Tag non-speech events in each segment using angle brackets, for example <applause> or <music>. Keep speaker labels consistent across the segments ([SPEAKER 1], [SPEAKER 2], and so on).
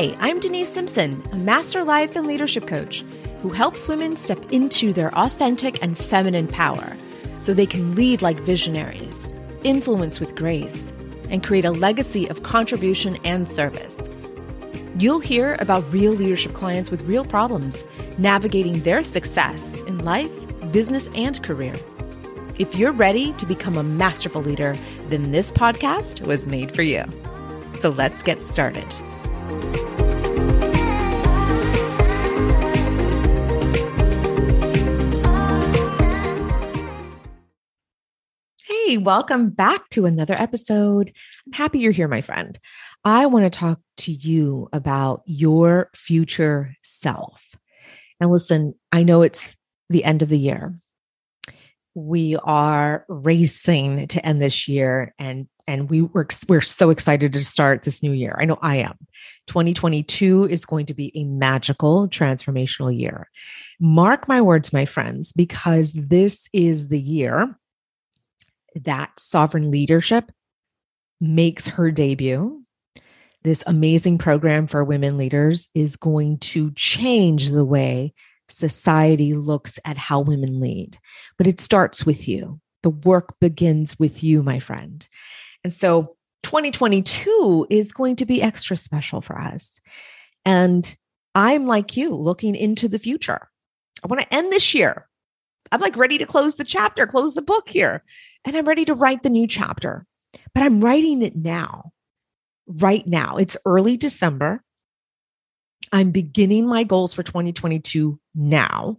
[SPEAKER 1] Hi, I'm Denise Simpson, a master life and leadership coach who helps women step into their authentic and feminine power so they can lead like visionaries, influence with grace, and create a legacy of contribution and service. You'll hear about real leadership clients with real problems, navigating their success in life, business, and career. If you're ready to become a masterful leader, then this podcast was made for you. So let's get started. Welcome back to another episode. I'm happy you're here, my friend. I want to talk to you about your future self. And listen, I know it's the end of the year. We are racing to end this year and and we were we're so excited to start this new year. I know I am. 2022 is going to be a magical transformational year. Mark my words, my friends, because this is the year that sovereign leadership makes her debut. This amazing program for women leaders is going to change the way society looks at how women lead. But it starts with you. The work begins with you, my friend. And so 2022 is going to be extra special for us. And I'm like you, looking into the future. I want to end this year. I'm like ready to close the chapter, close the book here and I'm ready to write the new chapter. But I'm writing it now, right now. It's early December. I'm beginning my goals for 2022 now.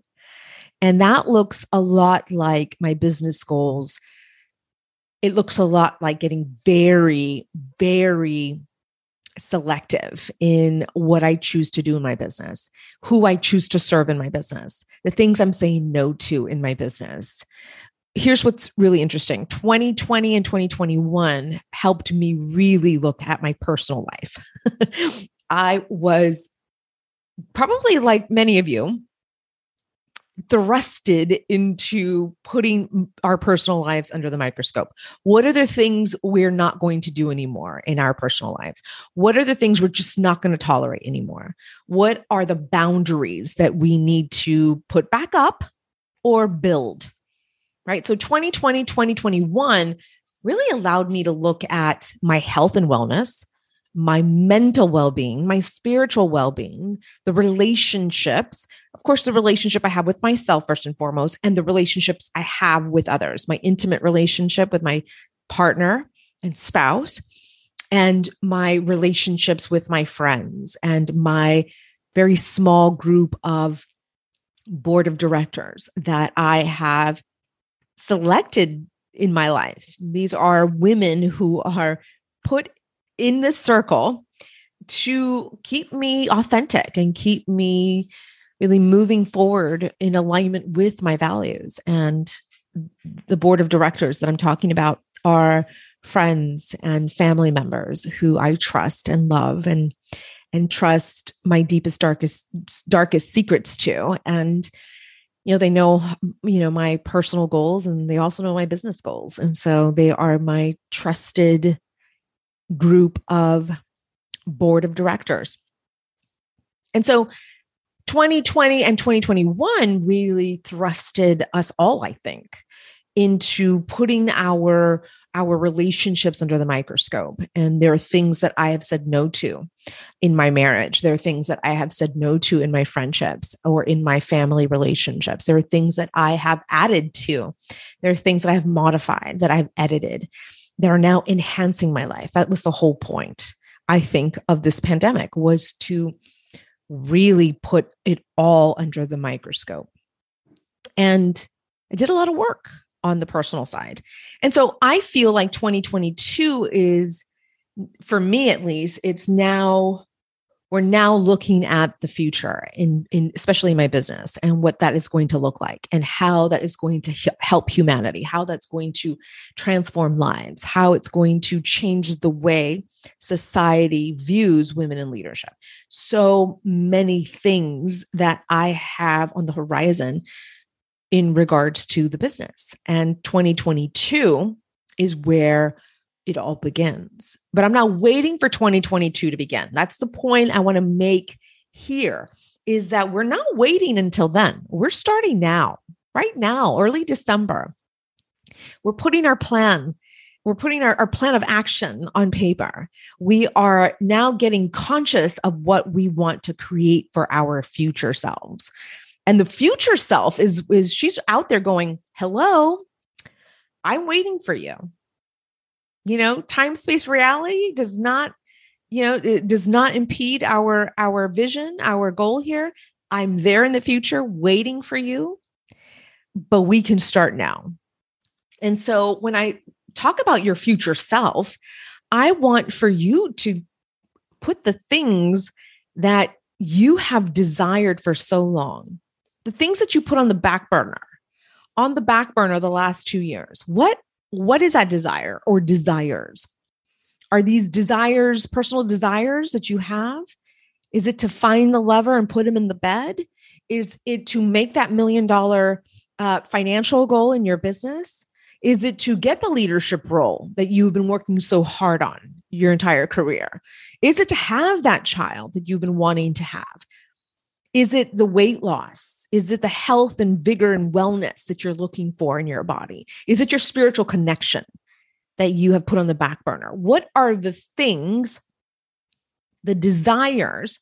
[SPEAKER 1] And that looks a lot like my business goals. It looks a lot like getting very, very selective in what I choose to do in my business, who I choose to serve in my business, the things I'm saying no to in my business, here's what's really interesting 2020 and 2021 helped me really look at my personal life. <laughs> I was probably like many of you thrusted into putting our personal lives under the microscope. What are the things we're not going to do anymore in our personal lives? What are the things we're just not going to tolerate anymore? What are the boundaries that we need to put back up or build? Right? So 2020, 2021 really allowed me to look at my health and wellness, my mental well being, my spiritual well being, the relationships, of course, the relationship I have with myself, first and foremost, and the relationships I have with others, my intimate relationship with my partner and spouse, and my relationships with my friends, and my very small group of board of directors that I have selected in my life. These are women who are put in this circle to keep me authentic and keep me really moving forward in alignment with my values. And the board of directors that I'm talking about are friends and family members who I trust and love and and trust my deepest darkest darkest secrets to and you know they know you know my personal goals and they also know my business goals. And so they are my trusted group of board of directors. And so 2020 and 2021 really thrusted us all i think into putting our our relationships under the microscope. And there are things that I have said no to in my marriage. There are things that I have said no to in my friendships or in my family relationships. There are things that I have added to. There are things that I have modified, that I've edited, that are now enhancing my life. That was the whole point, I think, of this pandemic was to really put it all under the microscope. And I did a lot of work on the personal side. And so I feel like 2022 is, for me at least, it's now we're now looking at the future in, in especially in my business and what that is going to look like and how that is going to help humanity how that's going to transform lives how it's going to change the way society views women in leadership so many things that i have on the horizon in regards to the business. And 2022 is where it all begins. But I'm not waiting for 2022 to begin. That's the point I want to make here is that we're not waiting until then. We're starting now, right now, early December. We're putting our plan we're putting our, our plan of action on paper. We are now getting conscious of what we want to create for our future selves. And the future self is, is she's out there going, hello, I'm waiting for you. You know, time space reality does not, you know, it does not impede our our vision, our goal here. I'm there in the future waiting for you, but we can start now. And so when I talk about your future self, I want for you to put the things that you have desired for so long, the things that you put on the back burner, on the back burner the last two years. What what is that desire or desires? Are these desires personal desires that you have? Is it to find the lover and put him in the bed? Is it to make that million dollar uh, financial goal in your business? Is it to get the leadership role that you've been working so hard on your entire career? Is it to have that child that you've been wanting to have? Is it the weight loss? Is it the health and vigor and wellness that you're looking for in your body? Is it your spiritual connection that you have put on the back burner? What are the things, the desires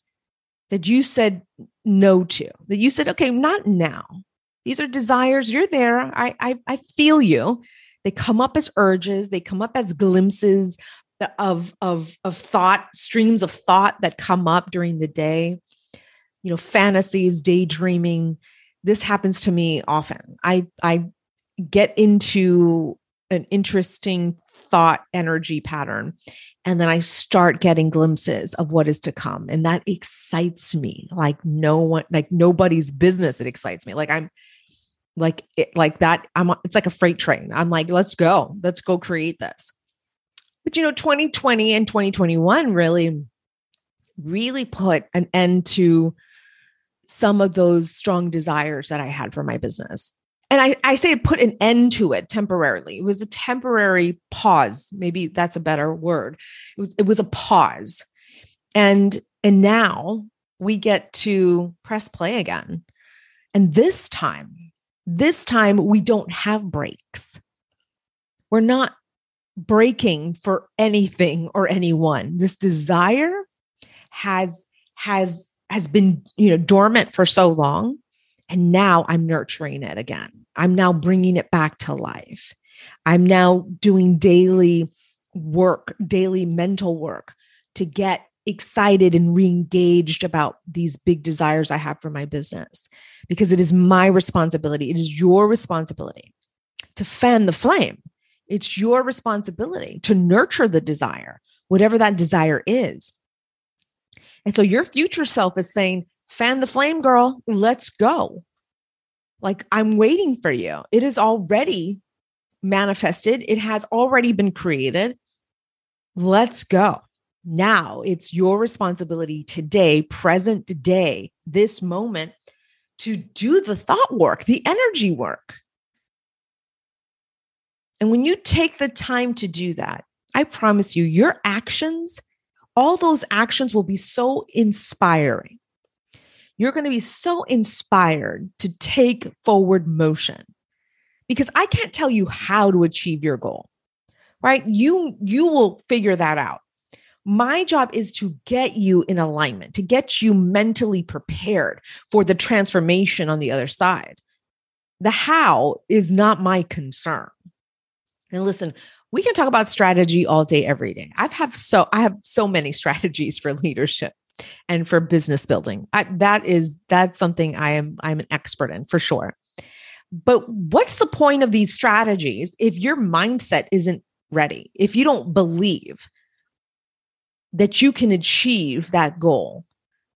[SPEAKER 1] that you said no to, that you said, okay, not now? These are desires. You're there. I, I, I feel you. They come up as urges. They come up as glimpses of, of, of thought, streams of thought that come up during the day. You know, fantasies, daydreaming. This happens to me often. I, I get into an interesting thought energy pattern and then i start getting glimpses of what is to come and that excites me like no one like nobody's business it excites me like i'm like it, like that i'm it's like a freight train i'm like let's go let's go create this but you know 2020 and 2021 really really put an end to some of those strong desires that i had for my business and I, I say put an end to it temporarily. It was a temporary pause. Maybe that's a better word. It was, it was a pause. And and now we get to press play again. And this time this time, we don't have breaks. We're not breaking for anything or anyone. This desire has has has been you know dormant for so long and now i'm nurturing it again i'm now bringing it back to life i'm now doing daily work daily mental work to get excited and re-engaged about these big desires I have for my business because it is my responsibility. It is your responsibility to fan the flame. It's your responsibility to nurture the desire, whatever that desire is. And so your future self is saying, fan the flame, girl, let's go. Like, I'm waiting for you. It is already manifested, it has already been created. Let's go. Now it's your responsibility today, present day, this moment, to do the thought work, the energy work. And when you take the time to do that, I promise you, your actions, all those actions will be so inspiring. You're going to be so inspired to take forward motion because I can't tell you how to achieve your goal, right? You, you will figure that out. My job is to get you in alignment, to get you mentally prepared for the transformation on the other side. The how is not my concern. And listen, we can talk about strategy all day every day. I've have so I have so many <laughs> strategies for leadership and for business building. I, that is that's something I am I'm an expert in for sure. But what's the point of these strategies if your mindset isn't ready? If you don't believe that you can achieve that goal.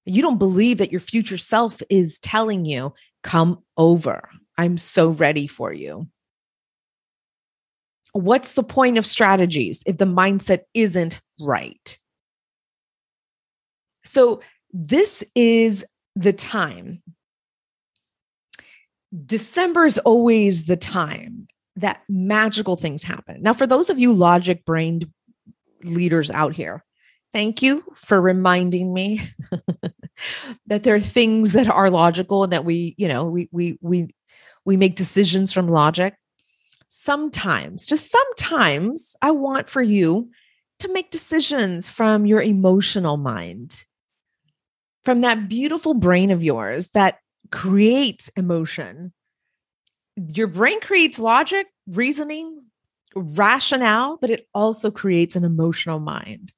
[SPEAKER 1] You don't believe that your future self is telling you, come over. I'm so ready for you. What's the point of strategies if the mindset isn't right? So, this is the time. December is always the time that magical things happen. Now, for those of you logic brained leaders out here, thank you for reminding me <laughs> that there are things that are logical and that we, you know, we we we we make decisions from logic. Sometimes, just sometimes, I want for you to make decisions from your emotional mind, from that beautiful brain of yours that creates emotion your brain creates logic, reasoning, rationale, but it also creates an emotional mind.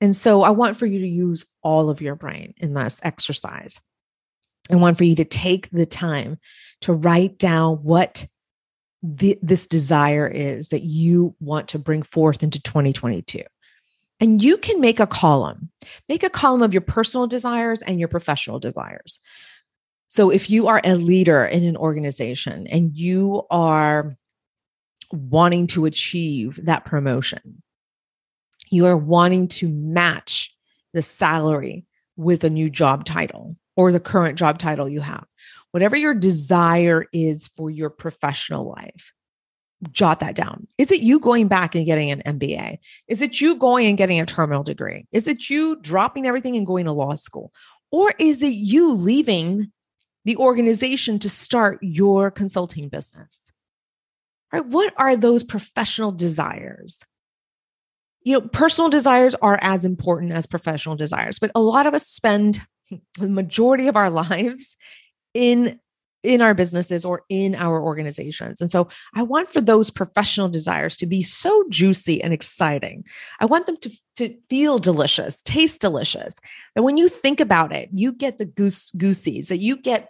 [SPEAKER 1] And so I want for you to use all of your brain in this exercise. I want for you to take the time to write down what the, this desire is that you want to bring forth into 2022. And you can make a column, make a column of your personal desires and your professional desires. So if you are a leader in an organization and you are wanting to achieve that promotion, you are wanting to match the salary with a new job title or the current job title you have. Whatever your desire is for your professional life, jot that down. Is it you going back and getting an MBA? Is it you going and getting a terminal degree? Is it you dropping everything and going to law school? Or is it you leaving the organization to start your consulting business? Right? What are those professional desires? You know, personal desires are as important as professional desires, but a lot of us spend <laughs> the majority of our <laughs> lives in in our businesses or in our organizations. And so I want for those professional desires to be so juicy and exciting. I want them to, to feel delicious, taste delicious. And when you think about it, you get the goose goosies, that you get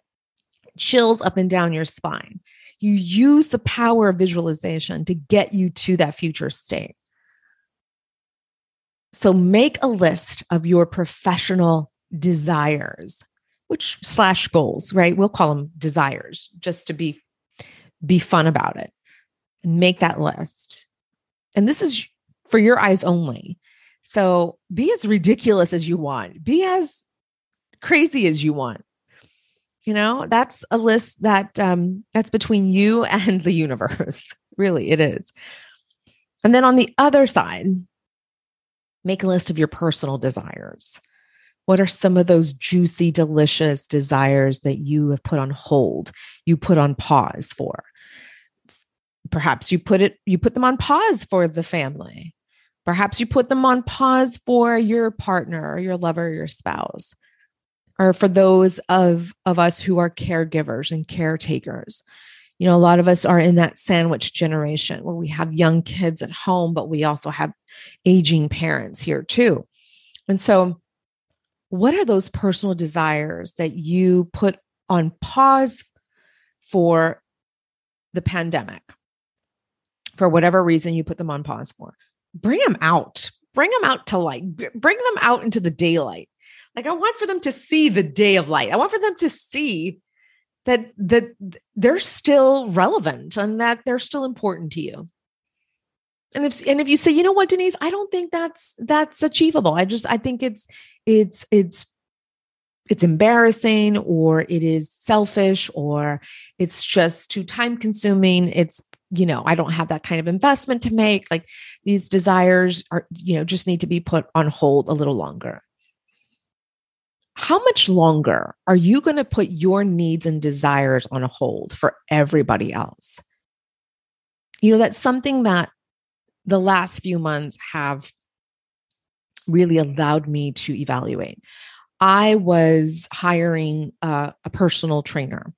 [SPEAKER 1] chills up and down your spine. You use the power of visualization to get you to that future state. So make a list of your professional desires, which slash goals, right? We'll call them desires just to be be fun about it. And make that list. And this is for your eyes only. So be as ridiculous as you want. Be as crazy as you want you know that's a list that um that's between you <laughs> and the universe really it is and then on the other side make a list of your personal desires what are some of those juicy delicious desires that you have put on hold you put on pause for? Perhaps you put it you put them on pause for the family. Perhaps you put them on pause for your partner or your lover or your spouse or for those of of us who are caregivers and caretakers. You know a lot of us are in that sandwich generation where we have young kids at home but we also have aging parents here too. And so what are those personal desires that you put on pause for the pandemic? For whatever reason you put them on pause for. Bring them out. Bring them out to light. Bring them out into the daylight. Like I want for them to see the day of light. I want for them to see that that they're still relevant and that they're still important to you. And if and if you say, you know what, Denise, I don't think that's that's achievable. I just I think it's it's it's it's embarrassing or it is selfish or it's just too time consuming it's you know i don't have that kind of investment to make like these desires are you know just need to be put on hold a little longer how much longer are you going to put your needs and desires on a hold for everybody else? You know, that's something that the last few months have really allowed me to evaluate. I was hiring a, a personal trainer.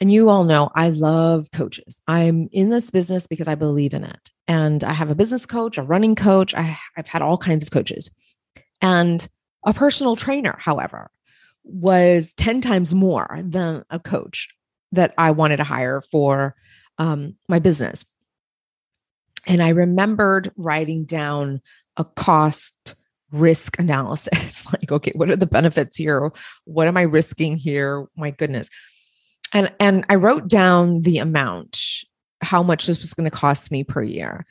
[SPEAKER 1] And you all know I love coaches. I'm in this business because I believe in it. And I have a business coach, a running coach. I, have had all kinds of coaches. And a personal trainer, however, was 10 times more than a coach that I wanted to hire for um, my business. And I remembered writing down a cost risk analysis <laughs> like, okay, what are the benefits here? What am I risking here? My goodness. And, and I wrote down the amount, how much this was going to cost me per year.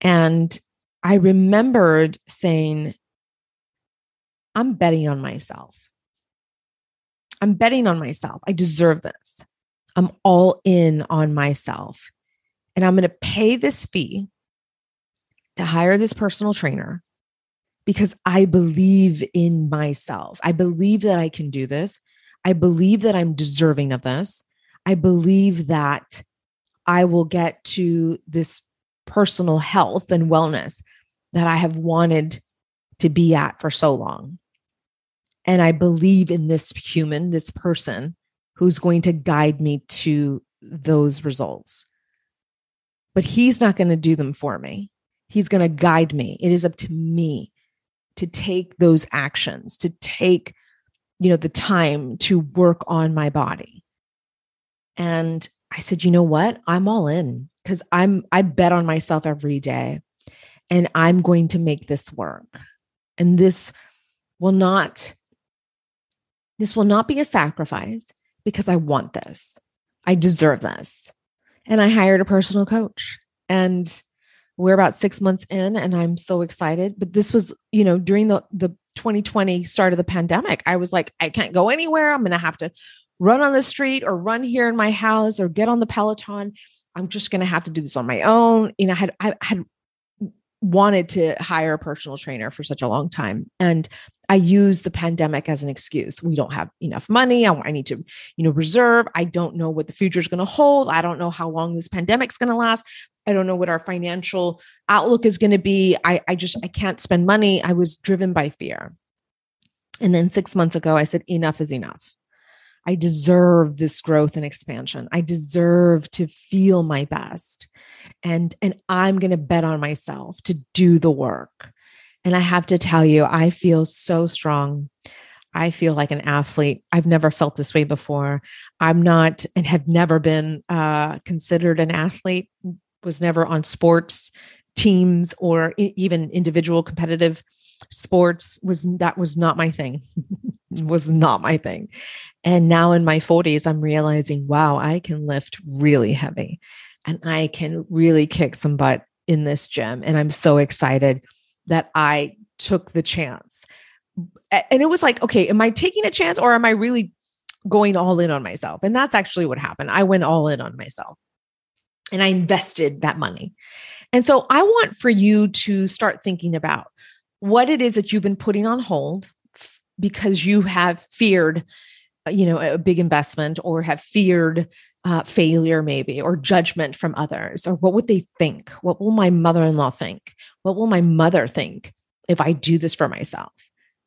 [SPEAKER 1] And I remembered saying, I'm betting on myself. I'm betting on myself. I deserve this. I'm all in on myself. And I'm going to pay this fee to hire this personal trainer because I believe in myself. I believe that I can do this. I believe that I'm deserving of this. I believe that I will get to this personal health and wellness that I have wanted to be at for so long. And I believe in this human, this person who's going to guide me to those results. But he's not going to do them for me. He's going to guide me. It is up to me to take those actions, to take you know the time to work on my body. And I said, "You know what? I'm all in cuz I'm I bet on myself every day and I'm going to make this work." And this will not this will not be a sacrifice because I want this. I deserve this. And I hired a personal coach. And we're about six months in, and I'm so excited. But this was, you know, during the, the 2020 start of the pandemic, I was like, I can't go anywhere. I'm going to have to run on the street or run here in my house or get on the Peloton. I'm just going to have to do this on my own. You know, I had, I had wanted to hire a personal trainer for such a long time. And I use the pandemic as an excuse. We don't have enough money. I, I need to, you know, reserve. I don't know what the future is going to hold. I don't know how long this pandemic is going to last. I don't know what our financial outlook is going to be. I, I just, I can't spend money. I was driven by fear. And then six months ago, I said, enough is enough. I deserve this growth and expansion. I deserve to feel my best. And and I'm going to bet on myself to do the work. And I have to tell you, I feel so strong. I feel like an athlete. I've never felt this way before. I'm not and have never been uh, considered an athlete, was never on sports teams or even individual competitive sports was that was not my thing <laughs> was not my thing and now in my 40s i'm realizing wow i can lift really heavy and i can really kick some butt in this gym and i'm so excited that i took the chance. And it was like okay am i taking a chance or am i really going all in on myself? And that's actually what happened. I went all in on myself. And i invested that money. And so i want for you to start thinking about what it is that you've been putting on hold because you have feared uh, you know a big investment or have feared uh, failure maybe or judgment from others or what would they think? What will my mother-in-law think? What will my mother think if i do this for myself?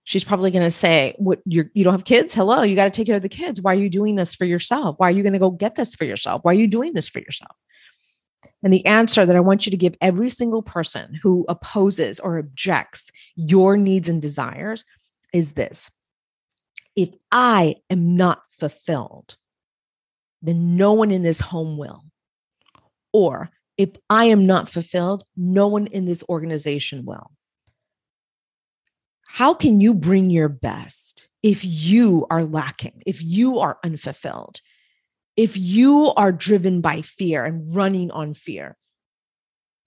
[SPEAKER 1] She's probably going to say what you're you don't have kids? Hello you got to take care of the kids. Why are you doing this for yourself? Why are you going to go get this for yourself? Why are you doing this for yourself? And the answer that I want you to give every single person who opposes or objects your needs and desires is this. If I am not fulfilled, then no one in this home will. Or if I am not fulfilled, no one in this organization will. How can you bring your best if you are lacking, if you are unfulfilled? if you are driven by fear and running on fear,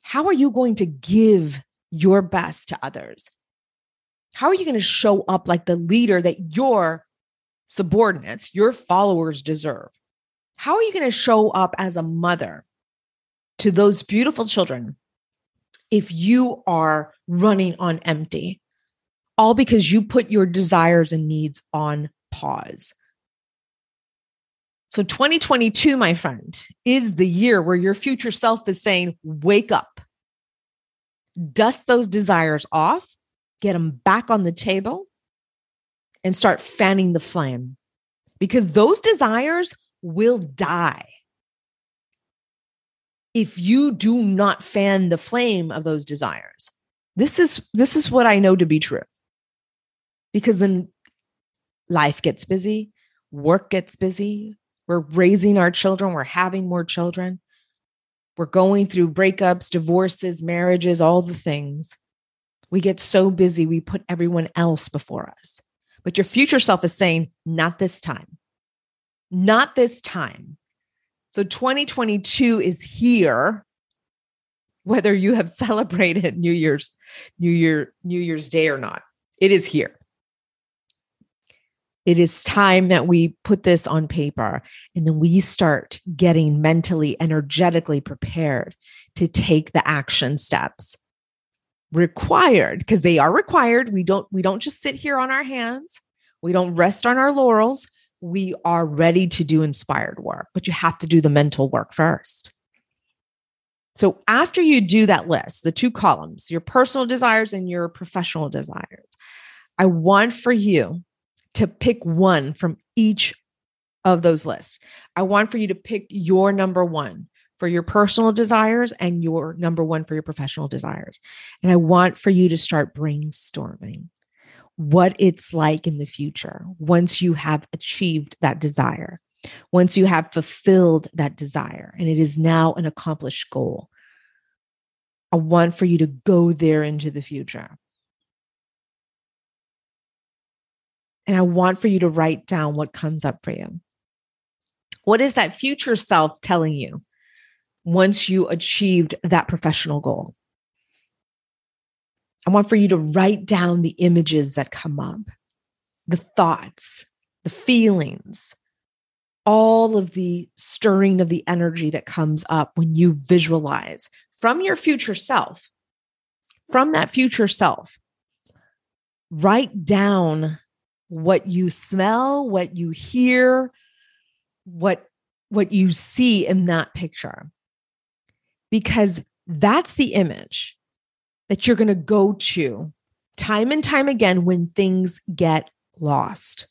[SPEAKER 1] how are you going to give your best to others? How are you going to show up like the leader that your subordinates, your followers deserve? How are you going to show up as a mother to those beautiful children if you are running on empty? All because you put your desires and needs on pause. So 2022, my friend, is the year where your future self is saying, wake up, dust those desires off, get them back on the table, and start fanning the flame because those desires will die if you do not fan the flame of those desires. This is this is what I know to be true. Because then life gets busy, work gets busy, we're raising our children, we're having more children. We're going through breakups, divorces, marriages, all the things. We get so busy, we put everyone else before us. But your future self is saying, not this time. Not this time. So 2022 is here whether you have <laughs> celebrated New Year's New Year New Year's Day or not. It is here. It is time that we put this on paper and then we start getting mentally, energetically prepared to take the action steps required because they are required. We don't we don't just sit here on our hands. We don't rest on our laurels. We are ready to do inspired work, but you have to do the mental work first. So after you do that list, the two columns, your personal desires and your professional desires, I want for you to pick one from each of those lists. I want for you to pick your number one for your personal desires and your number one for your professional desires. And I want for you to start brainstorming what it's like in the future once you have achieved that desire, once you have fulfilled that desire, and it is now an accomplished goal. I want for you to go there into the future. And I want for you to write down what comes up for you. What is that future self telling you once you achieved that professional goal? I want for you to write down the images that come up, the thoughts, the feelings, all of the stirring of the energy that comes up when you visualize from your future self, from that future self. Write down what you smell, what you hear, what what you see in that picture. Because that's the image that you're going to go to time and time again when things get lost.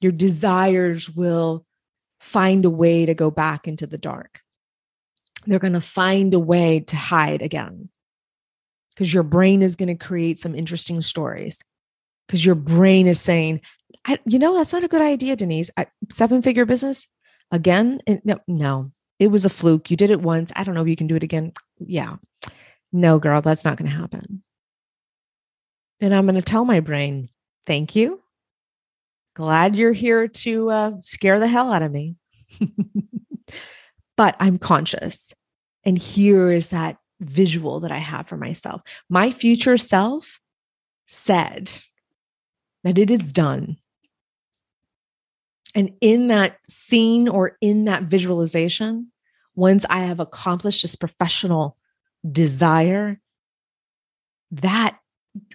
[SPEAKER 1] Your desires will find a way to go back into the dark. They're going to find a way to hide again because your brain is going to create some interesting stories because your brain is saying, you know, that's not a good idea, Denise. seven figure business again? No, no, it was a fluke. You did it once. I don't know if you can do it again. Yeah. No, girl, that's not going to happen. And I'm going to tell my brain, thank you. Glad you're here to uh, scare the hell out of me. <laughs> but I'm conscious. And here is that visual that I have for myself. My future self said that it is done. And in that scene or in that visualization, once I have accomplished this professional desire, that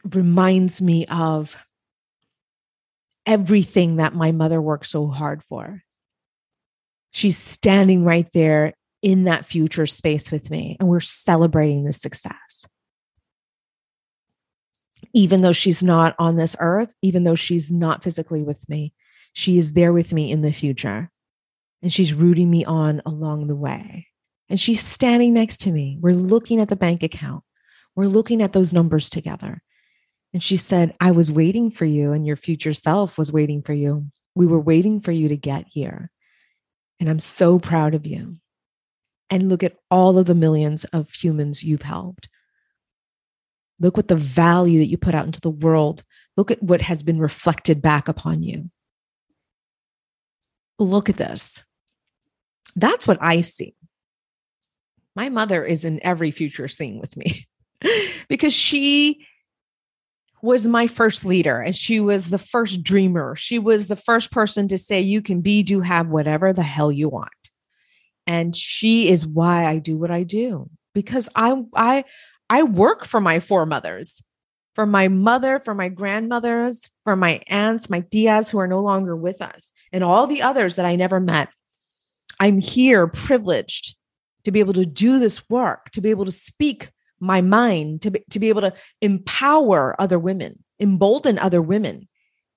[SPEAKER 1] reminds me of everything that my mother worked so hard for. She's standing right there in that future space with me, and we're celebrating the success. Even though she's not on this earth, even though she's not physically with me, she is there with me in the future. And she's rooting me on along the way. And she's standing next to me. We're looking at the bank account, we're looking at those numbers together. And she said, I was waiting for you, and your future self was waiting for you. We were waiting for you to get here. And I'm so proud of you and look at all of the millions of humans you've helped. Look what the value that you put out into the world. Look at what has been reflected back upon you. Look at this. That's what I see. My mother is in every future scene with me <laughs> because she was my first leader and she was the first dreamer. She was the first person to say, You can be, do, have whatever the hell you want. And she is why I do what I do because I I I work for my foremothers, for my mother, for my grandmothers, for my aunts, my tias who are no longer with us, and all the others that I never met. I'm here privileged to be able to do this work, to be able to speak my mind, to be, to be able to empower other women, embolden other women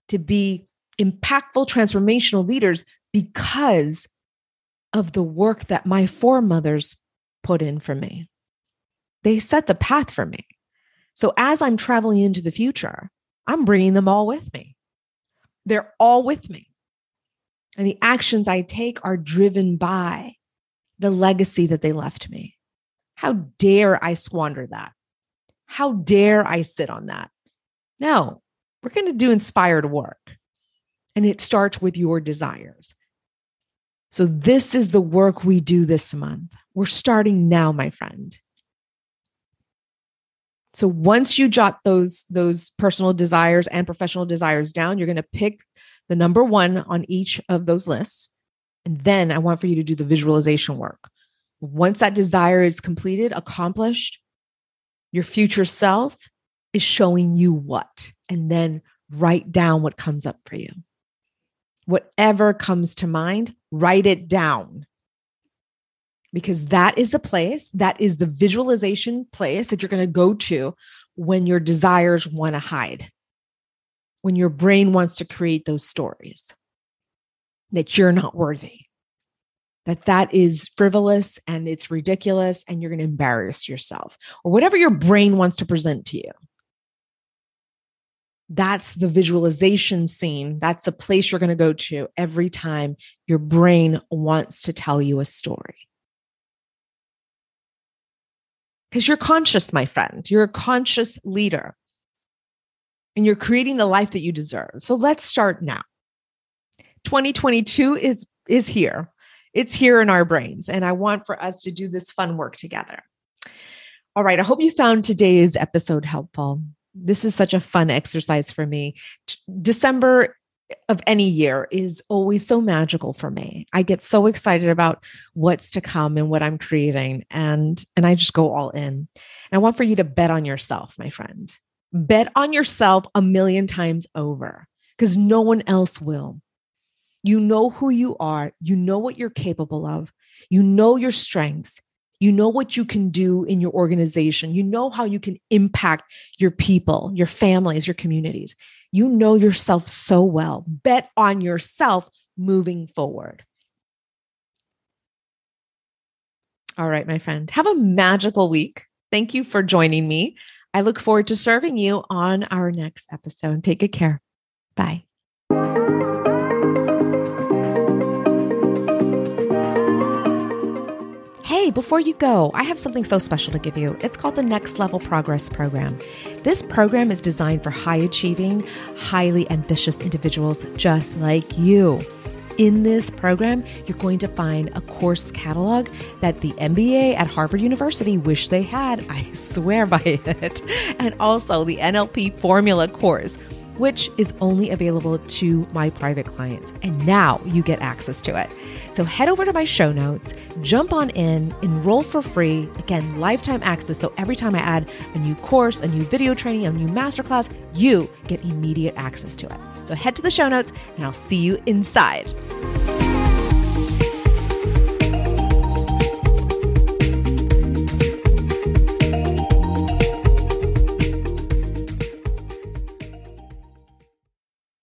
[SPEAKER 1] to be impactful transformational leaders because of the work that my foremothers put in for me. They set the path for me. So as I'm traveling into the future, I'm bringing them all with me. They're all with me. And the actions I take are driven by the legacy that they left me. How dare I squander that? How dare I sit on that? No, we're going to do inspired work. And it starts with your desires. So, this is the work we do this month. We're starting now, my friend. So once you jot those those personal desires and professional desires down, you're going to pick the number 1 on each of those lists. And then I want for you to do the visualization work. Once that desire is completed, accomplished, your future self is showing you what. And then write down what comes up for you. Whatever comes to mind, write it down. Because that is the place, that is the visualization place that you're going to go to when your desires want to hide, when your brain wants to create those stories that you're not worthy, that that is frivolous and it's ridiculous and you're going to embarrass yourself or whatever your brain wants to present to you that's the visualization scene. That's the place you're going to go to every time your brain wants to tell you a story. Because you're conscious, my friend. You're a conscious leader and you're creating the life that you deserve. So let's start now. 2022 is, is here. It's here in our brains. And I want for us to do this fun work together. All right. I hope you found today's episode helpful this is such a fun exercise for me. December of any year is always so magical for me. I get so excited about what's to come and what I'm creating and and I just go all in. And I want for you to bet on yourself, my friend. Bet on yourself a million times over because no one else will. You know who you are, you know what you're capable of. You know your strengths you know what you can do in your organization. You know how you can impact your people, your families, your communities. You know yourself so well. Bet on yourself moving forward. All right, my friend, have a magical week. Thank you for joining me. I look forward to serving you on our next episode. Take good care. Bye. Hey, before you go, I have something so special to give you. It's called the Next Level Progress Program. This program is designed for high achieving, highly ambitious individuals just like you. In this program, you're going to find a course catalog that the MBA at Harvard University wish they had. I <laughs> swear by it. And also the NLP formula course which is only available to my private clients. And now you get access to it. So head over to my show notes, jump on in, enroll for free. Again, lifetime access. So every time I add a new course, a new video training, a new masterclass, you get immediate access to it. So head to the show notes, and I'll see you inside.